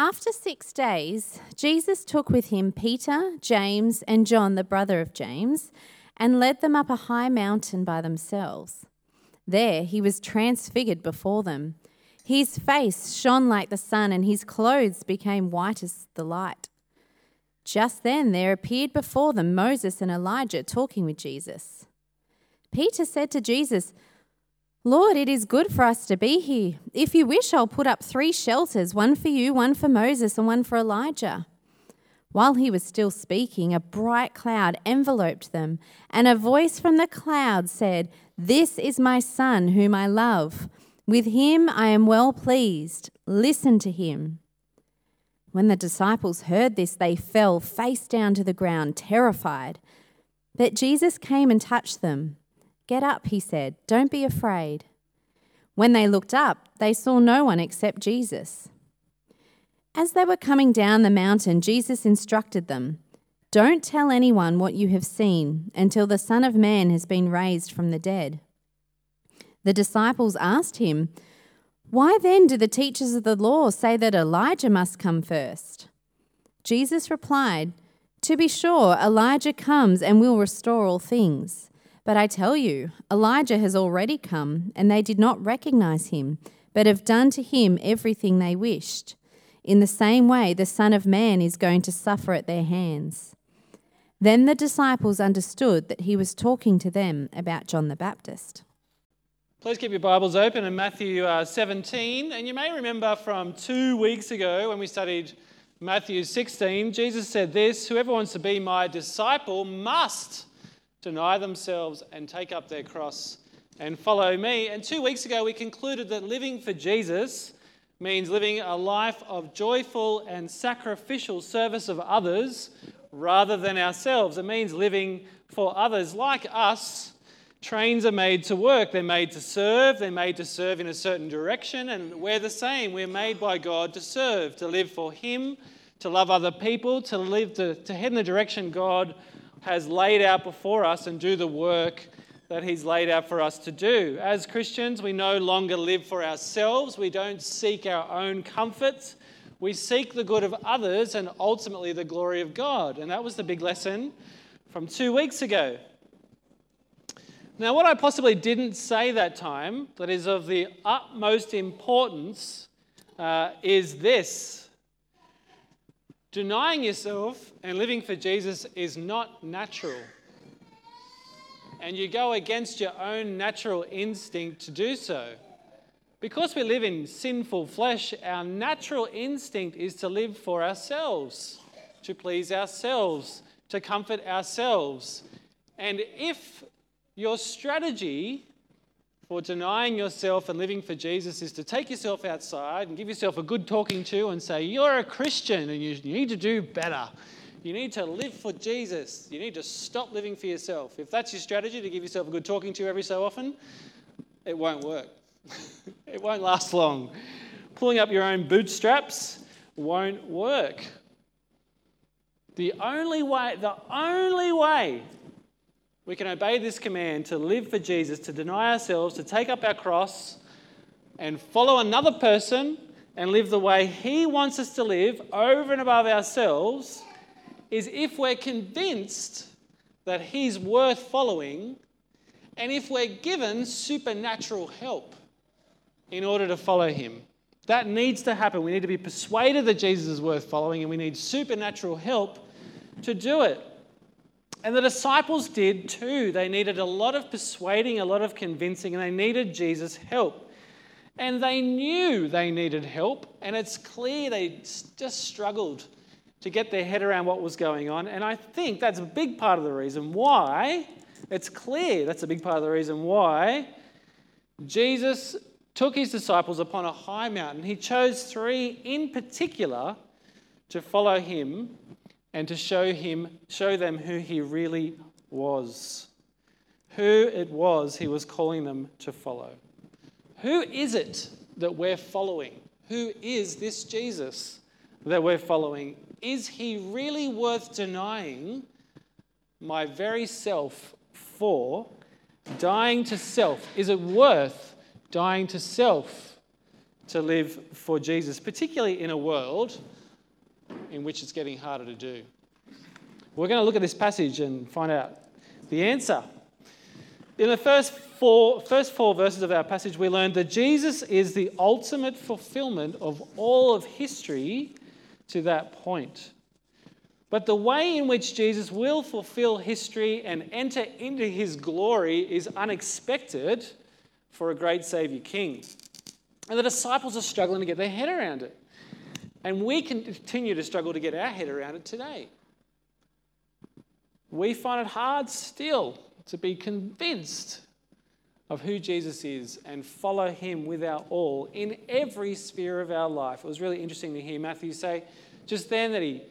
After six days, Jesus took with him Peter, James, and John, the brother of James, and led them up a high mountain by themselves. There he was transfigured before them. His face shone like the sun, and his clothes became white as the light. Just then there appeared before them Moses and Elijah talking with Jesus. Peter said to Jesus, Lord, it is good for us to be here. If you wish, I'll put up three shelters one for you, one for Moses, and one for Elijah. While he was still speaking, a bright cloud enveloped them, and a voice from the cloud said, This is my son, whom I love. With him I am well pleased. Listen to him. When the disciples heard this, they fell face down to the ground, terrified. But Jesus came and touched them. Get up, he said. Don't be afraid. When they looked up, they saw no one except Jesus. As they were coming down the mountain, Jesus instructed them Don't tell anyone what you have seen until the Son of Man has been raised from the dead. The disciples asked him, Why then do the teachers of the law say that Elijah must come first? Jesus replied, To be sure, Elijah comes and will restore all things. But I tell you, Elijah has already come, and they did not recognize him, but have done to him everything they wished. In the same way, the Son of Man is going to suffer at their hands. Then the disciples understood that he was talking to them about John the Baptist. Please keep your Bibles open in Matthew uh, 17. And you may remember from two weeks ago when we studied Matthew 16, Jesus said this Whoever wants to be my disciple must deny themselves and take up their cross and follow me. And two weeks ago, we concluded that living for Jesus means living a life of joyful and sacrificial service of others rather than ourselves. It means living for others. Like us, trains are made to work, they're made to serve, they're made to serve in a certain direction, and we're the same. We're made by God to serve, to live for Him, to love other people, to live to, to head in the direction God has laid out before us and do the work that He's laid out for us to do. As Christians, we no longer live for ourselves, we don't seek our own comforts. We seek the good of others and ultimately the glory of God. And that was the big lesson from two weeks ago. Now, what I possibly didn't say that time, that is of the utmost importance, uh, is this Denying yourself and living for Jesus is not natural. And you go against your own natural instinct to do so. Because we live in sinful flesh, our natural instinct is to live for ourselves, to please ourselves, to comfort ourselves. And if your strategy for denying yourself and living for Jesus is to take yourself outside and give yourself a good talking to and say, You're a Christian and you need to do better. You need to live for Jesus. You need to stop living for yourself. If that's your strategy to give yourself a good talking to every so often, it won't work. it won't last long. Pulling up your own bootstraps won't work. The only way, the only way we can obey this command to live for Jesus, to deny ourselves, to take up our cross, and follow another person and live the way He wants us to live over and above ourselves, is if we're convinced that He's worth following and if we're given supernatural help in order to follow Him. That needs to happen. We need to be persuaded that Jesus is worth following and we need supernatural help to do it. And the disciples did too. They needed a lot of persuading, a lot of convincing, and they needed Jesus' help. And they knew they needed help, and it's clear they just struggled to get their head around what was going on. And I think that's a big part of the reason why, it's clear that's a big part of the reason why Jesus took his disciples upon a high mountain. He chose three in particular to follow him and to show him show them who he really was. Who it was he was calling them to follow. Who is it that we're following? Who is this jesus that we're following? Is he really worth denying my very self for? Dying to self is it worth dying to self to live for Jesus, particularly in a world in which it's getting harder to do? We're going to look at this passage and find out the answer. In the first four, first four verses of our passage, we learned that Jesus is the ultimate fulfillment of all of history to that point. But the way in which Jesus will fulfill history and enter into his glory is unexpected for a great Savior King. And the disciples are struggling to get their head around it. And we continue to struggle to get our head around it today. We find it hard still to be convinced of who Jesus is and follow him with our all in every sphere of our life. It was really interesting to hear Matthew say just then that he,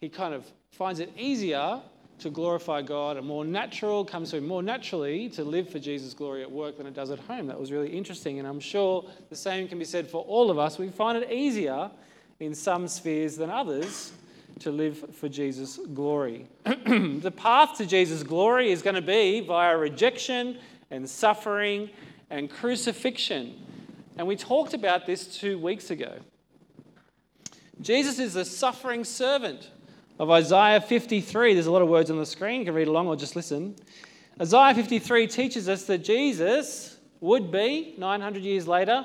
he kind of finds it easier to glorify God and more natural, comes to him more naturally to live for Jesus' glory at work than it does at home. That was really interesting. And I'm sure the same can be said for all of us. We find it easier in some spheres than others to live for Jesus' glory. the path to Jesus' glory is going to be via rejection and suffering and crucifixion. And we talked about this two weeks ago. Jesus is the suffering servant of Isaiah 53. There's a lot of words on the screen. You can read along or just listen. Isaiah 53 teaches us that Jesus would be, 900 years later,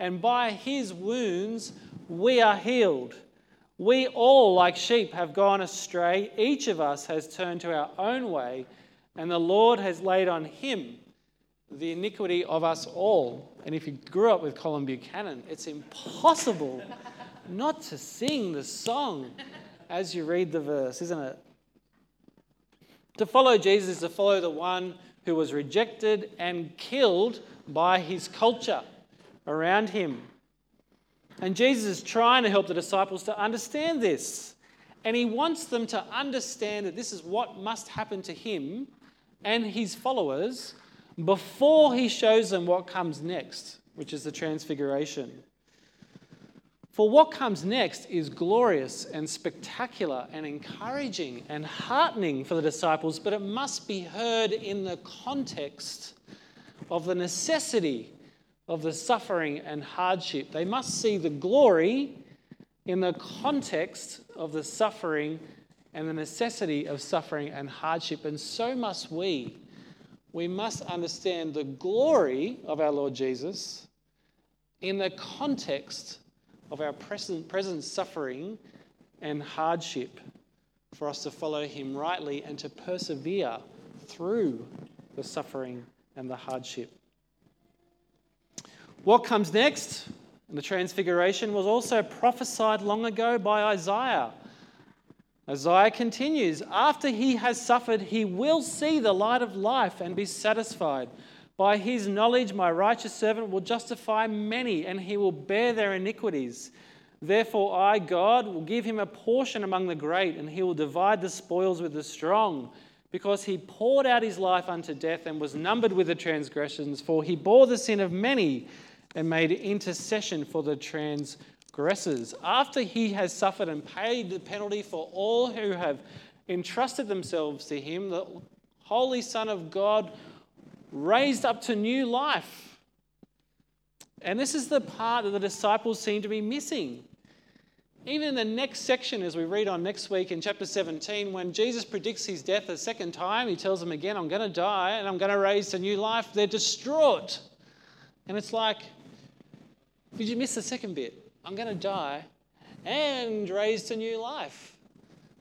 and by his wounds we are healed. We all, like sheep, have gone astray. Each of us has turned to our own way, and the Lord has laid on him the iniquity of us all. And if you grew up with Colin Buchanan, it's impossible not to sing the song as you read the verse, isn't it? To follow Jesus is to follow the one who was rejected and killed by his culture around him. And Jesus is trying to help the disciples to understand this. And he wants them to understand that this is what must happen to him and his followers before he shows them what comes next, which is the transfiguration. For what comes next is glorious and spectacular and encouraging and heartening for the disciples, but it must be heard in the context of the necessity of the suffering and hardship. They must see the glory in the context of the suffering and the necessity of suffering and hardship. And so must we. We must understand the glory of our Lord Jesus in the context of our present, present suffering and hardship for us to follow Him rightly and to persevere through the suffering and the hardship. What comes next? The transfiguration was also prophesied long ago by Isaiah. Isaiah continues After he has suffered, he will see the light of life and be satisfied. By his knowledge, my righteous servant will justify many, and he will bear their iniquities. Therefore, I, God, will give him a portion among the great, and he will divide the spoils with the strong, because he poured out his life unto death and was numbered with the transgressions. For he bore the sin of many and made intercession for the transgressors. After he has suffered and paid the penalty for all who have entrusted themselves to him, the Holy Son of God raised up to new life. And this is the part that the disciples seem to be missing. Even in the next section, as we read on next week in chapter 17, when Jesus predicts his death a second time, he tells them again, I'm going to die and I'm going to raise to new life. They're distraught. And it's like, did you miss the second bit? I'm going to die and raise to new life.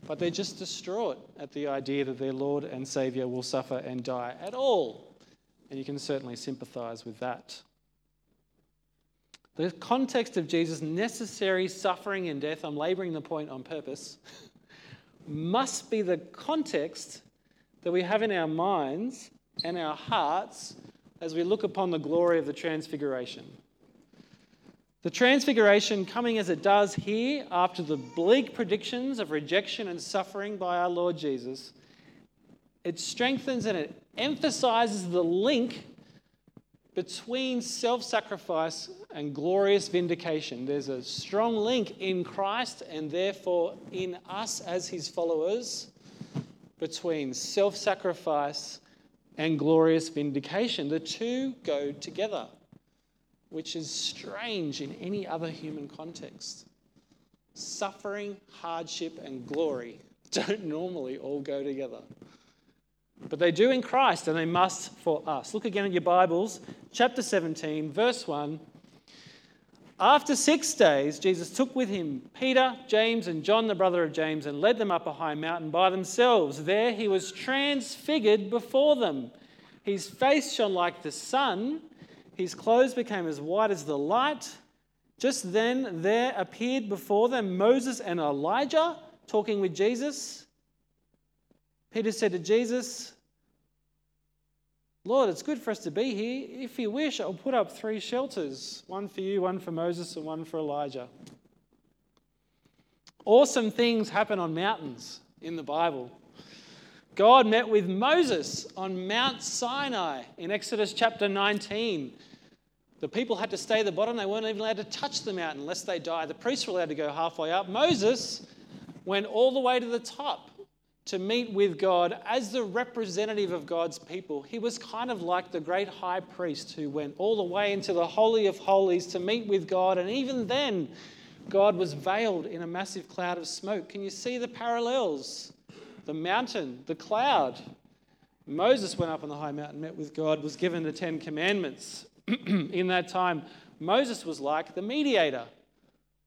But they're just distraught at the idea that their Lord and Saviour will suffer and die at all. And you can certainly sympathize with that. The context of Jesus' necessary suffering and death, I'm laboring the point on purpose, must be the context that we have in our minds and our hearts as we look upon the glory of the Transfiguration. The transfiguration coming as it does here after the bleak predictions of rejection and suffering by our Lord Jesus, it strengthens and it emphasizes the link between self sacrifice and glorious vindication. There's a strong link in Christ and therefore in us as his followers between self sacrifice and glorious vindication. The two go together which is strange in any other human context. Suffering, hardship, and glory don't normally all go together. But they do in Christ, and they must for us. Look again at your Bibles, chapter 17, verse 1. After six days, Jesus took with him Peter, James, and John, the brother of James, and led them up a high mountain by themselves. There he was transfigured before them. His face shone like the sun his clothes became as white as the light. Just then there appeared before them Moses and Elijah talking with Jesus. Peter said to Jesus, Lord, it's good for us to be here. If you wish, I'll put up three shelters one for you, one for Moses, and one for Elijah. Awesome things happen on mountains in the Bible. God met with Moses on Mount Sinai in Exodus chapter 19. The people had to stay at the bottom. They weren't even allowed to touch the mountain unless they died. The priests were allowed to go halfway up. Moses went all the way to the top to meet with God as the representative of God's people. He was kind of like the great high priest who went all the way into the Holy of Holies to meet with God. And even then, God was veiled in a massive cloud of smoke. Can you see the parallels? The mountain, the cloud. Moses went up on the high mountain, met with God, was given the Ten Commandments. in that time, Moses was like the mediator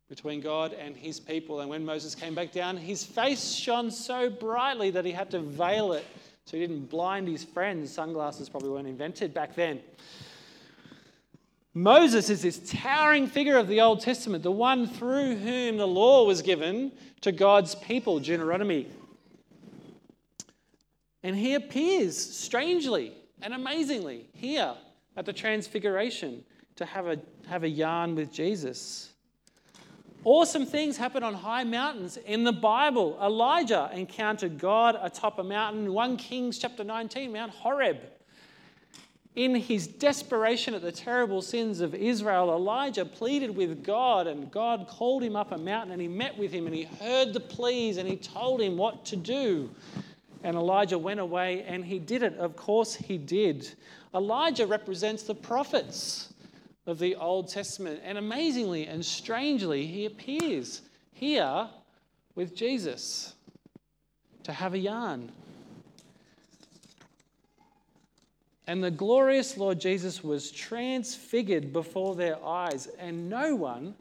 between God and his people. And when Moses came back down, his face shone so brightly that he had to veil it so he didn't blind his friends. Sunglasses probably weren't invented back then. Moses is this towering figure of the Old Testament, the one through whom the law was given to God's people, Deuteronomy. And he appears strangely and amazingly here at the Transfiguration to have a, have a yarn with Jesus. Awesome things happen on high mountains in the Bible. Elijah encountered God atop a mountain, 1 Kings chapter 19, Mount Horeb. In his desperation at the terrible sins of Israel, Elijah pleaded with God, and God called him up a mountain and he met with him and he heard the pleas and he told him what to do. And Elijah went away and he did it. Of course, he did. Elijah represents the prophets of the Old Testament. And amazingly and strangely, he appears here with Jesus to have a yarn. And the glorious Lord Jesus was transfigured before their eyes, and no one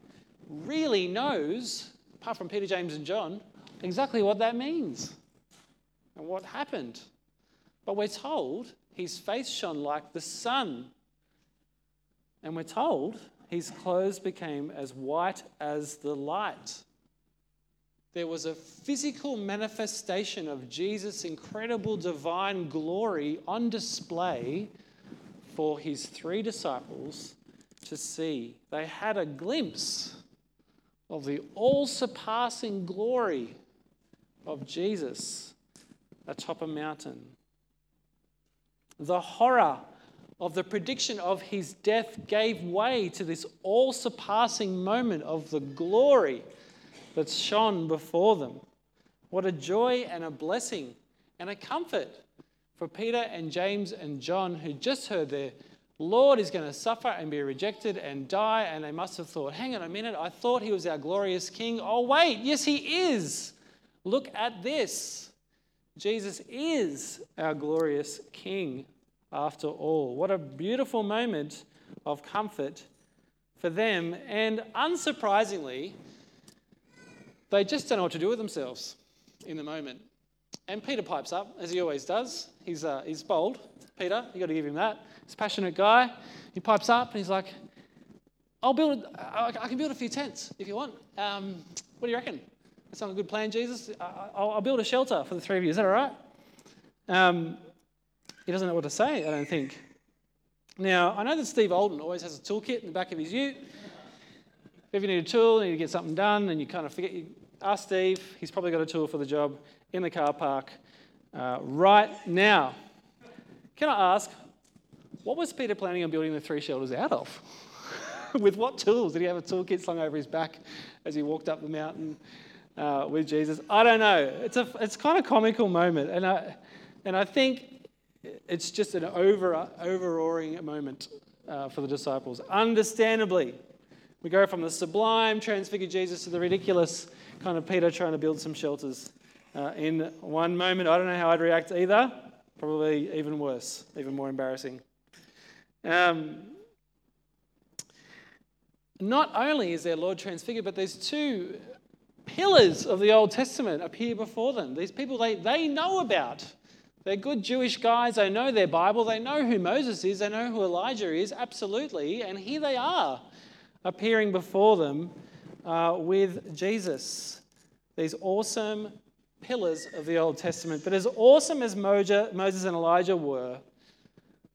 really knows, apart from Peter, James, and John, exactly what that means and what happened. But we're told his face shone like the sun. And we're told his clothes became as white as the light. There was a physical manifestation of Jesus' incredible divine glory on display for his three disciples to see. They had a glimpse of the all surpassing glory of Jesus atop a mountain. The horror of the prediction of his death gave way to this all surpassing moment of the glory that shone before them. What a joy and a blessing and a comfort for Peter and James and John, who just heard their Lord is going to suffer and be rejected and die. And they must have thought, hang on a minute, I thought he was our glorious king. Oh, wait, yes, he is. Look at this. Jesus is our glorious King after all. What a beautiful moment of comfort for them. And unsurprisingly, they just don't know what to do with themselves in the moment. And Peter pipes up, as he always does. He's, uh, he's bold. Peter, you've got to give him that. He's a passionate guy. He pipes up and he's like, I'll build, I can build a few tents if you want. Um, what do you reckon? That sound a good plan, Jesus? I'll, I'll, build a shelter for the three of you. Is that all right? Um, he doesn't know what to say, I don't think. Now, I know that Steve Olden always has a toolkit in the back of his ute. if you need a tool, and you get something done, and you kind of forget, you ask Steve. He's probably got a tool for the job in the car park uh, right now. Can I ask, what was Peter planning on building the three shelters out of? with what tools? Did he have a toolkit slung over his back as he walked up the mountain uh, with Jesus? I don't know. It's a it's kind of comical moment, and I and I think it's just an over overawing moment uh, for the disciples. Understandably, we go from the sublime transfigured Jesus to the ridiculous kind of Peter trying to build some shelters uh, in one moment. I don't know how I'd react either. Probably even worse, even more embarrassing. Um, not only is their Lord transfigured, but there's two pillars of the Old Testament appear before them. These people they, they know about. They're good Jewish guys. They know their Bible. They know who Moses is. They know who Elijah is, absolutely. And here they are appearing before them uh, with Jesus. These awesome pillars of the Old Testament. But as awesome as Moses and Elijah were,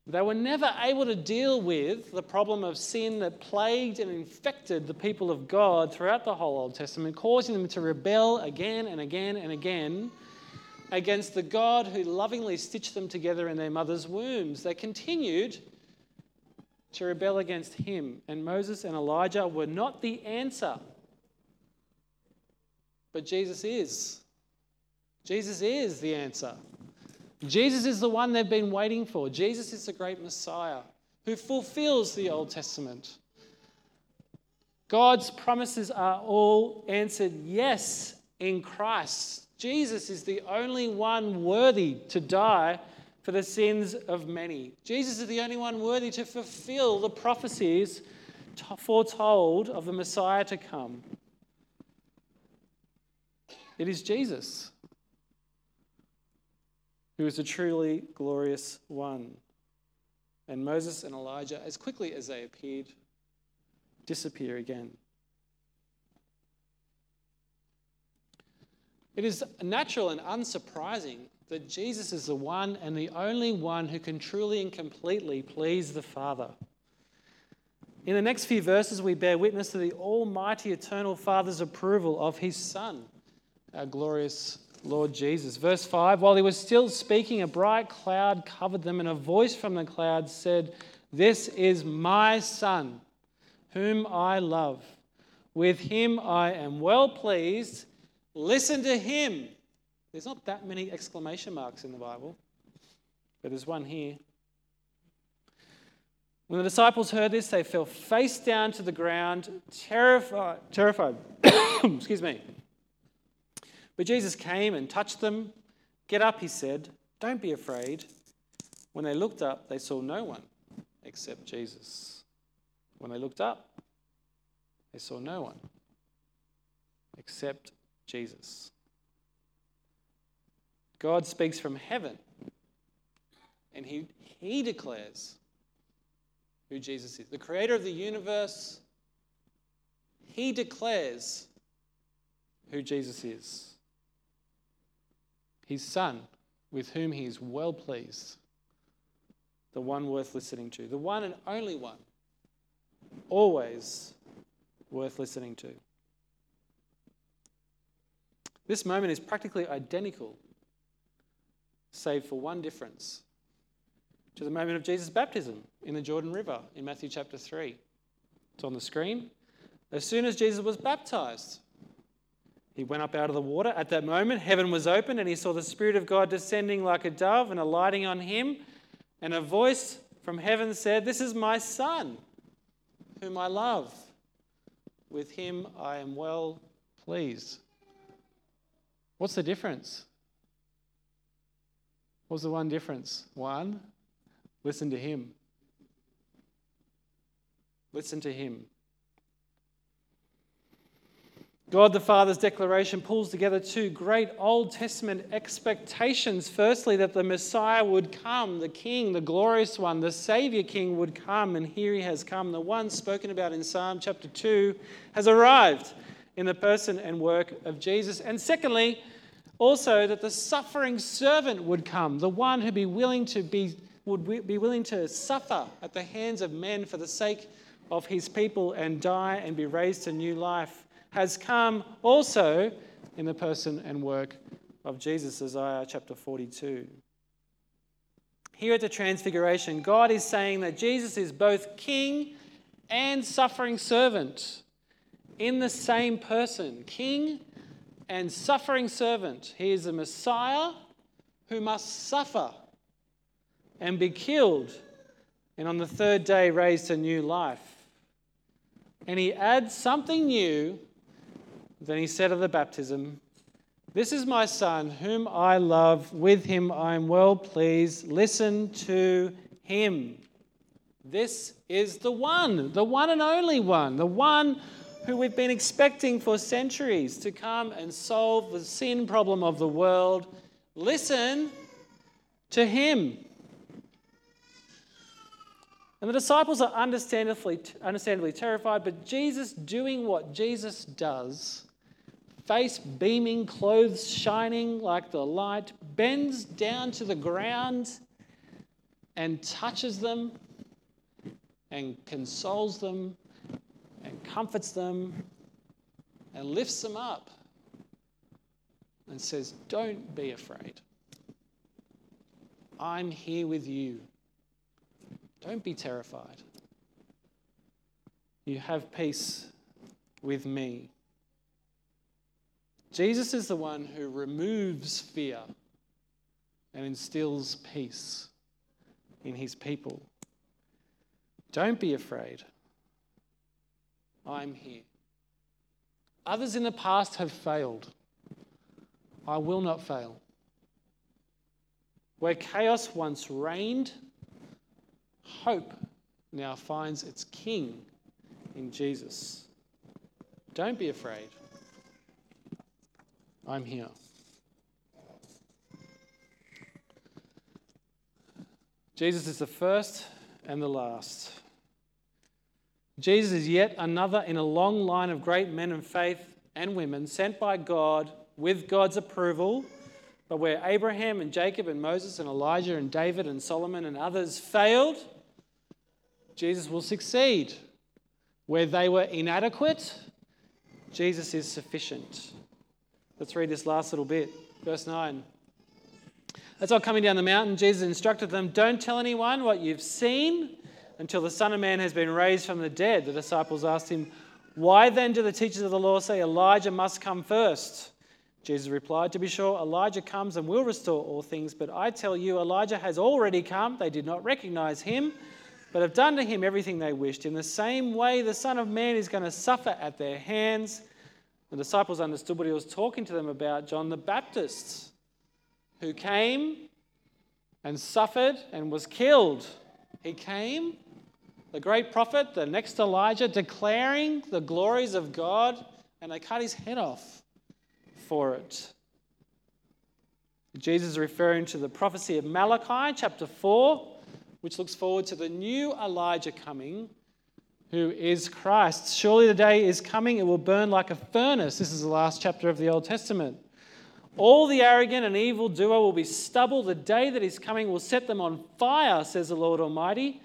they were never able to deal with the problem of sin that plagued and infected the people of God throughout the whole Old Testament, causing them to rebel again and again and again against the God who lovingly stitched them together in their mother's wombs. They continued to rebel against him, and Moses and Elijah were not the answer. But Jesus is. Jesus is the answer. Jesus is the one they've been waiting for. Jesus is the great Messiah who fulfills the Old Testament. God's promises are all answered yes in Christ. Jesus is the only one worthy to die for the sins of many. Jesus is the only one worthy to fulfill the prophecies foretold of the Messiah to come. It is Jesus who is the truly glorious one. And Moses and Elijah, as quickly as they appeared, disappear again. It is natural and unsurprising that Jesus is the one and the only one who can truly and completely please the Father. In the next few verses, we bear witness to the Almighty Eternal Father's approval of His Son, our glorious Lord Jesus. Verse 5 While he was still speaking, a bright cloud covered them, and a voice from the cloud said, This is my Son, whom I love. With him I am well pleased. Listen to him. There's not that many exclamation marks in the Bible, but there's one here. When the disciples heard this, they fell face down to the ground, terrified. terrified. Excuse me. But Jesus came and touched them. Get up, he said. Don't be afraid. When they looked up, they saw no one except Jesus. When they looked up, they saw no one except Jesus. God speaks from heaven and he, he declares who Jesus is. The creator of the universe, he declares who Jesus is his Son, with whom he is well pleased, the one worth listening to, the one and only one, always worth listening to. This moment is practically identical, save for one difference, to the moment of Jesus' baptism in the Jordan River in Matthew chapter 3. It's on the screen. As soon as Jesus was baptized, he went up out of the water. At that moment, heaven was opened, and he saw the Spirit of God descending like a dove and alighting on him. And a voice from heaven said, This is my Son, whom I love. With him I am well pleased. What's the difference? What's the one difference? One, listen to him. Listen to him. God the Father's declaration pulls together two great Old Testament expectations. Firstly, that the Messiah would come, the King, the glorious one, the Savior King would come, and here he has come. The one spoken about in Psalm chapter 2 has arrived in the person and work of Jesus. And secondly, also that the suffering servant would come, the one who be willing to be, would be willing to suffer at the hands of men for the sake of his people and die and be raised to new life has come also in the person and work of Jesus, Isaiah chapter 42. Here at the Transfiguration, God is saying that Jesus is both king and suffering servant in the same person. King and suffering servant. He is a Messiah who must suffer and be killed, and on the third day raised to new life. And he adds something new than he said of the baptism This is my son, whom I love. With him I am well pleased. Listen to him. This is the one, the one and only one, the one who we've been expecting for centuries to come and solve the sin problem of the world. Listen to him. And the disciples are understandably, understandably terrified, but Jesus doing what Jesus does, face beaming, clothes shining like the light, bends down to the ground and touches them and consoles them and comforts them and lifts them up and says, Don't be afraid. I'm here with you. Don't be terrified. You have peace with me. Jesus is the one who removes fear and instills peace in his people. Don't be afraid. I'm here. Others in the past have failed. I will not fail. Where chaos once reigned, hope now finds its king in Jesus. Don't be afraid. I'm here. Jesus is the first and the last. Jesus is yet another in a long line of great men of faith and women sent by God with God's approval. But where Abraham and Jacob and Moses and Elijah and David and Solomon and others failed, Jesus will succeed. Where they were inadequate, Jesus is sufficient. Let's read this last little bit. Verse 9. As I coming down the mountain, Jesus instructed them, Don't tell anyone what you've seen until the Son of Man has been raised from the dead. The disciples asked him, Why then do the teachers of the law say Elijah must come first? Jesus replied, To be sure, Elijah comes and will restore all things, but I tell you, Elijah has already come. They did not recognize him but have done to him everything they wished. In the same way, the Son of Man is going to suffer at their hands. The disciples understood what he was talking to them about John the Baptist, who came and suffered and was killed. He came, the great prophet, the next Elijah, declaring the glories of God, and they cut his head off for it. Jesus is referring to the prophecy of Malachi, chapter 4 which looks forward to the new Elijah coming, who is Christ. Surely the day is coming, it will burn like a furnace. This is the last chapter of the Old Testament. All the arrogant and evil doer will be stubble. The day that is coming will set them on fire, says the Lord Almighty.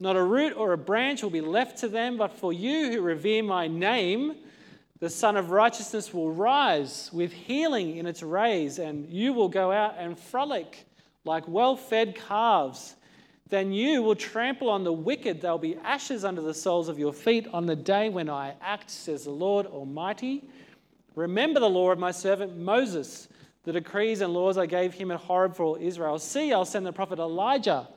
Not a root or a branch will be left to them, but for you who revere my name, the Sun of Righteousness will rise with healing in its rays, and you will go out and frolic like well fed calves. Then you will trample on the wicked. There'll be ashes under the soles of your feet on the day when I act, says the Lord Almighty. Remember the law of my servant Moses, the decrees and laws I gave him at Horeb for all Israel. See, I'll send the prophet Elijah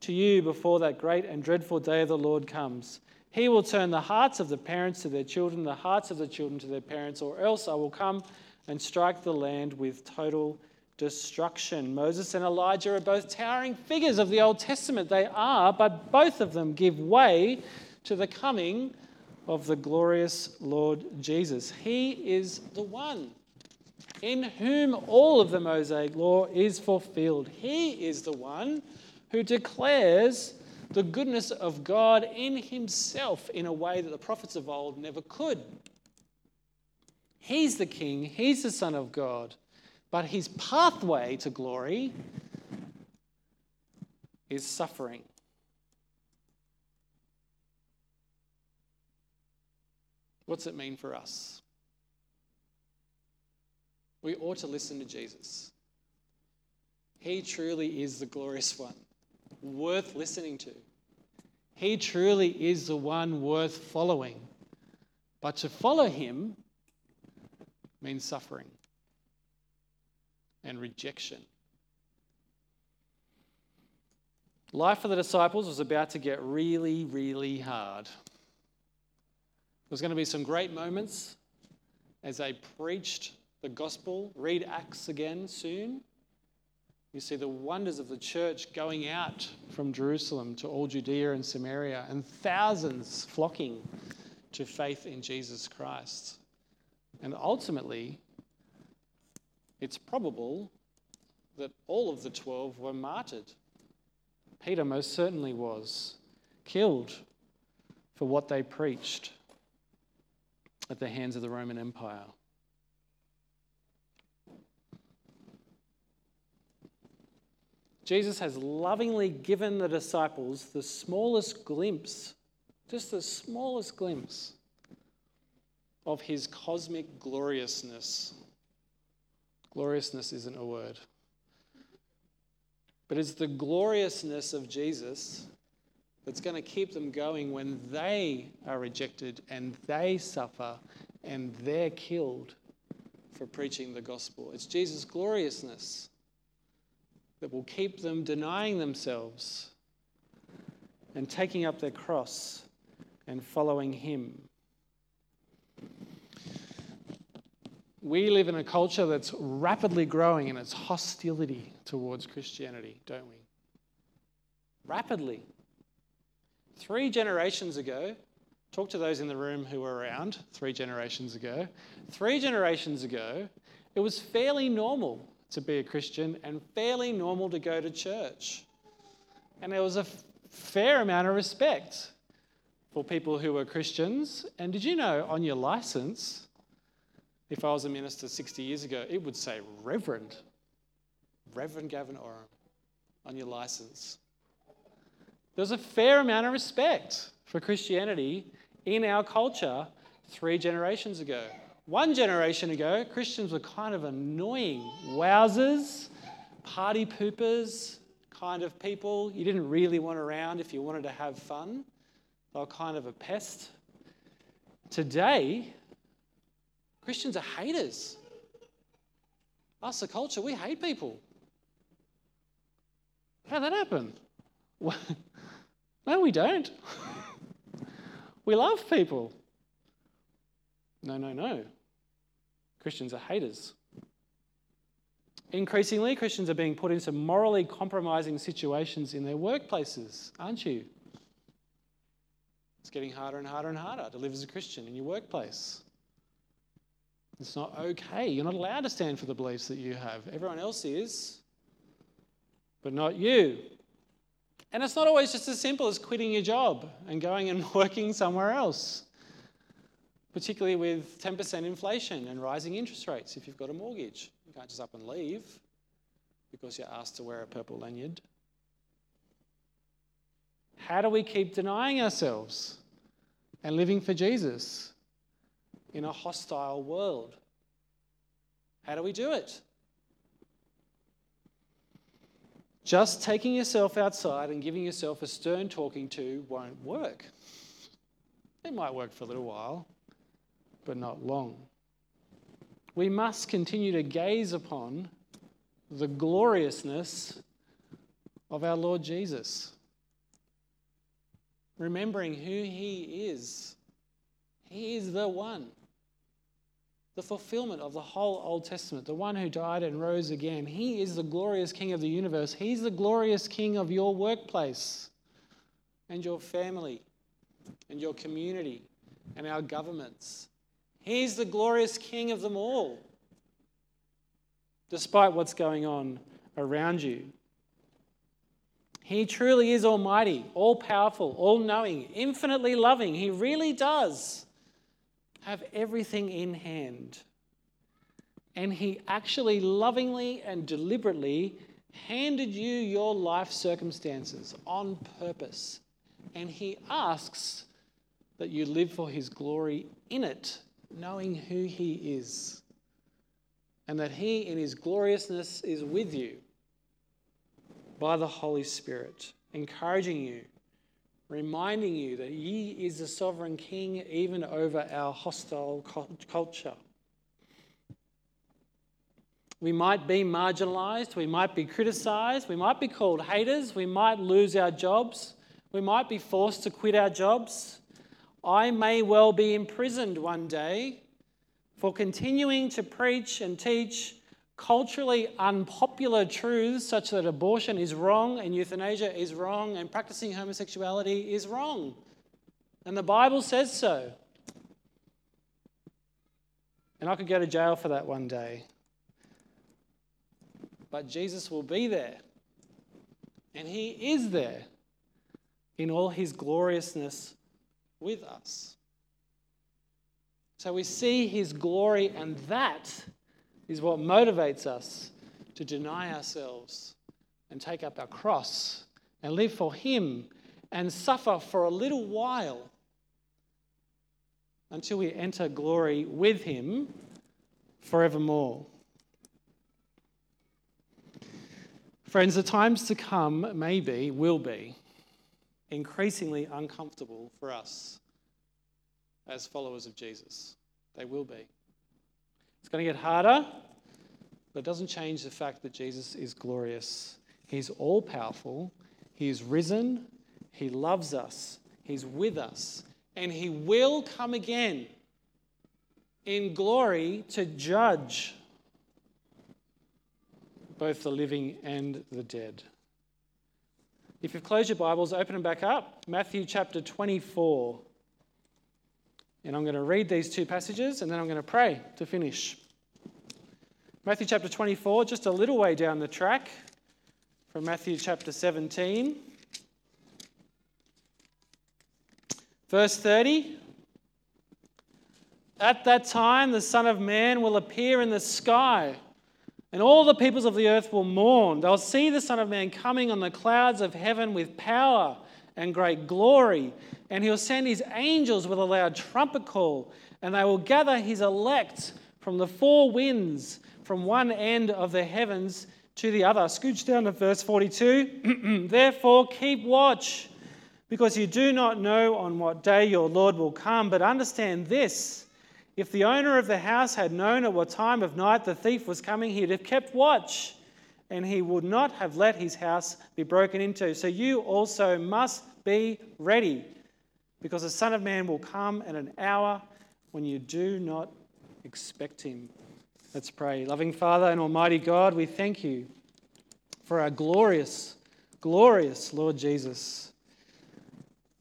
to you before that great and dreadful day of the Lord comes. He will turn the hearts of the parents to their children, the hearts of the children to their parents, or else I will come and strike the land with total destruction. Moses and Elijah are both towering figures of the Old Testament. They are, but both of them give way to the coming of the glorious Lord Jesus. He is the one in whom all of the Mosaic law is fulfilled. He is the one who declares the goodness of God in himself in a way that the prophets of old never could. He's the King, He's the Son of God. But his pathway to glory is suffering. What's it mean for us? We ought to listen to Jesus. He truly is the glorious one, worth listening to. He truly is the one worth following. But to follow him means suffering and rejection. Life for the disciples was about to get really, really hard. There's going to be some great moments as they preached the gospel. Read Acts again soon. You see the wonders of the church going out from Jerusalem to all Judea and Samaria, and thousands flocking to faith in Jesus Christ. And ultimately, it's probable that all of the 12 were martyred. Peter most certainly was killed for what they preached at the hands of the Roman Empire. Jesus has lovingly given the disciples the smallest glimpse, just the smallest glimpse of his cosmic gloriousness. Gloriousness isn't a word. But it's the gloriousness of Jesus that's going to keep them going when they are rejected and they suffer and they're killed for preaching the gospel. It's Jesus' gloriousness that will keep them denying themselves and taking up their cross and following Him. We live in a culture that's rapidly growing in its hostility towards Christianity, don't we? Rapidly. Three generations ago, talk to those in the room who were around three generations ago. Three generations ago, it was fairly normal to be a Christian and fairly normal to go to church. And there was a fair amount of respect for people who were Christians. And did you know on your license, if I was a minister 60 years ago, it would say Reverend. Reverend Gavin Oram on your license. There's a fair amount of respect for Christianity in our culture three generations ago. One generation ago, Christians were kind of annoying wowsers, party poopers kind of people. You didn't really want around if you wanted to have fun. They were kind of a pest. Today, Christians are haters. Us, the culture, we hate people. How'd that happen? no, we don't. we love people. No, no, no. Christians are haters. Increasingly, Christians are being put into morally compromising situations in their workplaces, aren't you? It's getting harder and harder and harder to live as a Christian in your workplace. It's not okay. You're not allowed to stand for the beliefs that you have. Everyone else is, but not you. And it's not always just as simple as quitting your job and going and working somewhere else, particularly with 10% inflation and rising interest rates if you've got a mortgage. You can't just up and leave because you're asked to wear a purple lanyard. How do we keep denying ourselves and living for Jesus? In a hostile world. How do we do it? Just taking yourself outside and giving yourself a stern talking to won't work. It might work for a little while, but not long. We must continue to gaze upon the gloriousness of our Lord Jesus, remembering who He is. He is the one the fulfillment of the whole Old Testament, the one who died and rose again. He is the glorious King of the universe. He's the glorious King of your workplace and your family and your community and our governments. He's the glorious King of them all, despite what's going on around you. He truly is almighty, all powerful, all knowing, infinitely loving. He really does have everything in hand. And He actually lovingly and deliberately handed you your life circumstances on purpose. And He asks that you live for his glory in it, knowing who he is, and that he in his gloriousness is with you by the Holy Spirit, encouraging you, reminding you that he is the sovereign king even over our hostile culture. We might be marginalized, we might be criticized, we might be called haters, we might lose our jobs, we might be forced to quit our jobs. I may well be imprisoned one day for continuing to preach and teach culturally unpopular truths such that abortion is wrong and euthanasia is wrong and practicing homosexuality is wrong. And the Bible says so. And I could go to jail for that one day but Jesus will be there. And He is there in all His gloriousness with us. So we see His glory, and that is what motivates us to deny ourselves and take up our cross and live for Him and suffer for a little while until we enter glory with Him forevermore. Friends, the times to come, may be, will be increasingly uncomfortable for us as followers of Jesus. They will be. It's going to get harder, but it doesn't change the fact that Jesus is glorious. He's all powerful, He is risen, He loves us, He's with us, and He will come again in glory to judge both the living and the dead. If you've closed your Bibles, open them back up. Matthew chapter 24. And I'm going to read these two passages and then I'm going to pray to finish. Matthew chapter 24, just a little way down the track from Matthew chapter 17. Verse 30. At that time, the Son of Man will appear in the sky and all the peoples of the earth will mourn. They'll see the Son of Man coming on the clouds of heaven with power and great glory. And he'll send his angels with a loud trumpet call, and they will gather his elect from the four winds, from one end of the heavens to the other. Scooch down to verse 42. Therefore, keep watch, because you do not know on what day your Lord will come. But understand this if the owner of the house had known at what time of night the thief was coming, he'd have kept watch and he would not have let his house be broken into. So you also must be ready, because the Son of Man will come at an hour when you do not expect him. Let's pray. Loving Father and Almighty God, we thank you for our glorious, glorious Lord Jesus.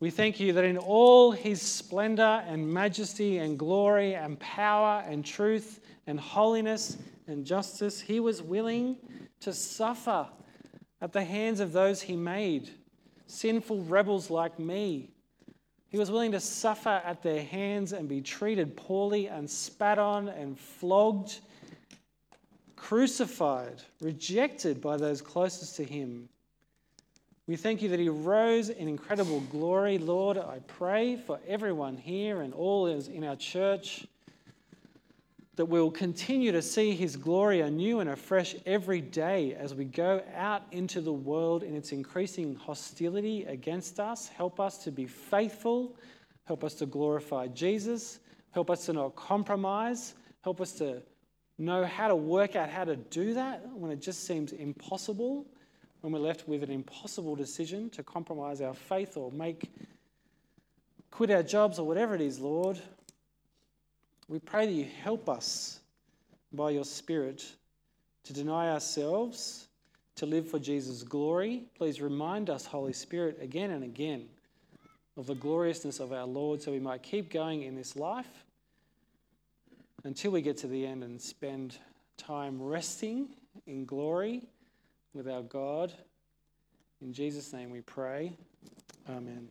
We thank you that in all his splendor and majesty and glory and power and truth and holiness and justice, he was willing to suffer at the hands of those he made, sinful rebels like me. He was willing to suffer at their hands and be treated poorly and spat on and flogged, crucified, rejected by those closest to him. We thank you that he rose in incredible glory. Lord, I pray for everyone here and all in our church that we'll continue to see his glory anew and afresh every day as we go out into the world in its increasing hostility against us. Help us to be faithful. Help us to glorify Jesus. Help us to not compromise. Help us to know how to work out how to do that when it just seems impossible when we're left with an impossible decision to compromise our faith or make quit our jobs or whatever it is, Lord, we pray that you help us by your Spirit to deny ourselves, to live for Jesus' glory. Please remind us, Holy Spirit, again and again of the gloriousness of our Lord so we might keep going in this life until we get to the end and spend time resting in glory with our God. In Jesus' name we pray. Amen.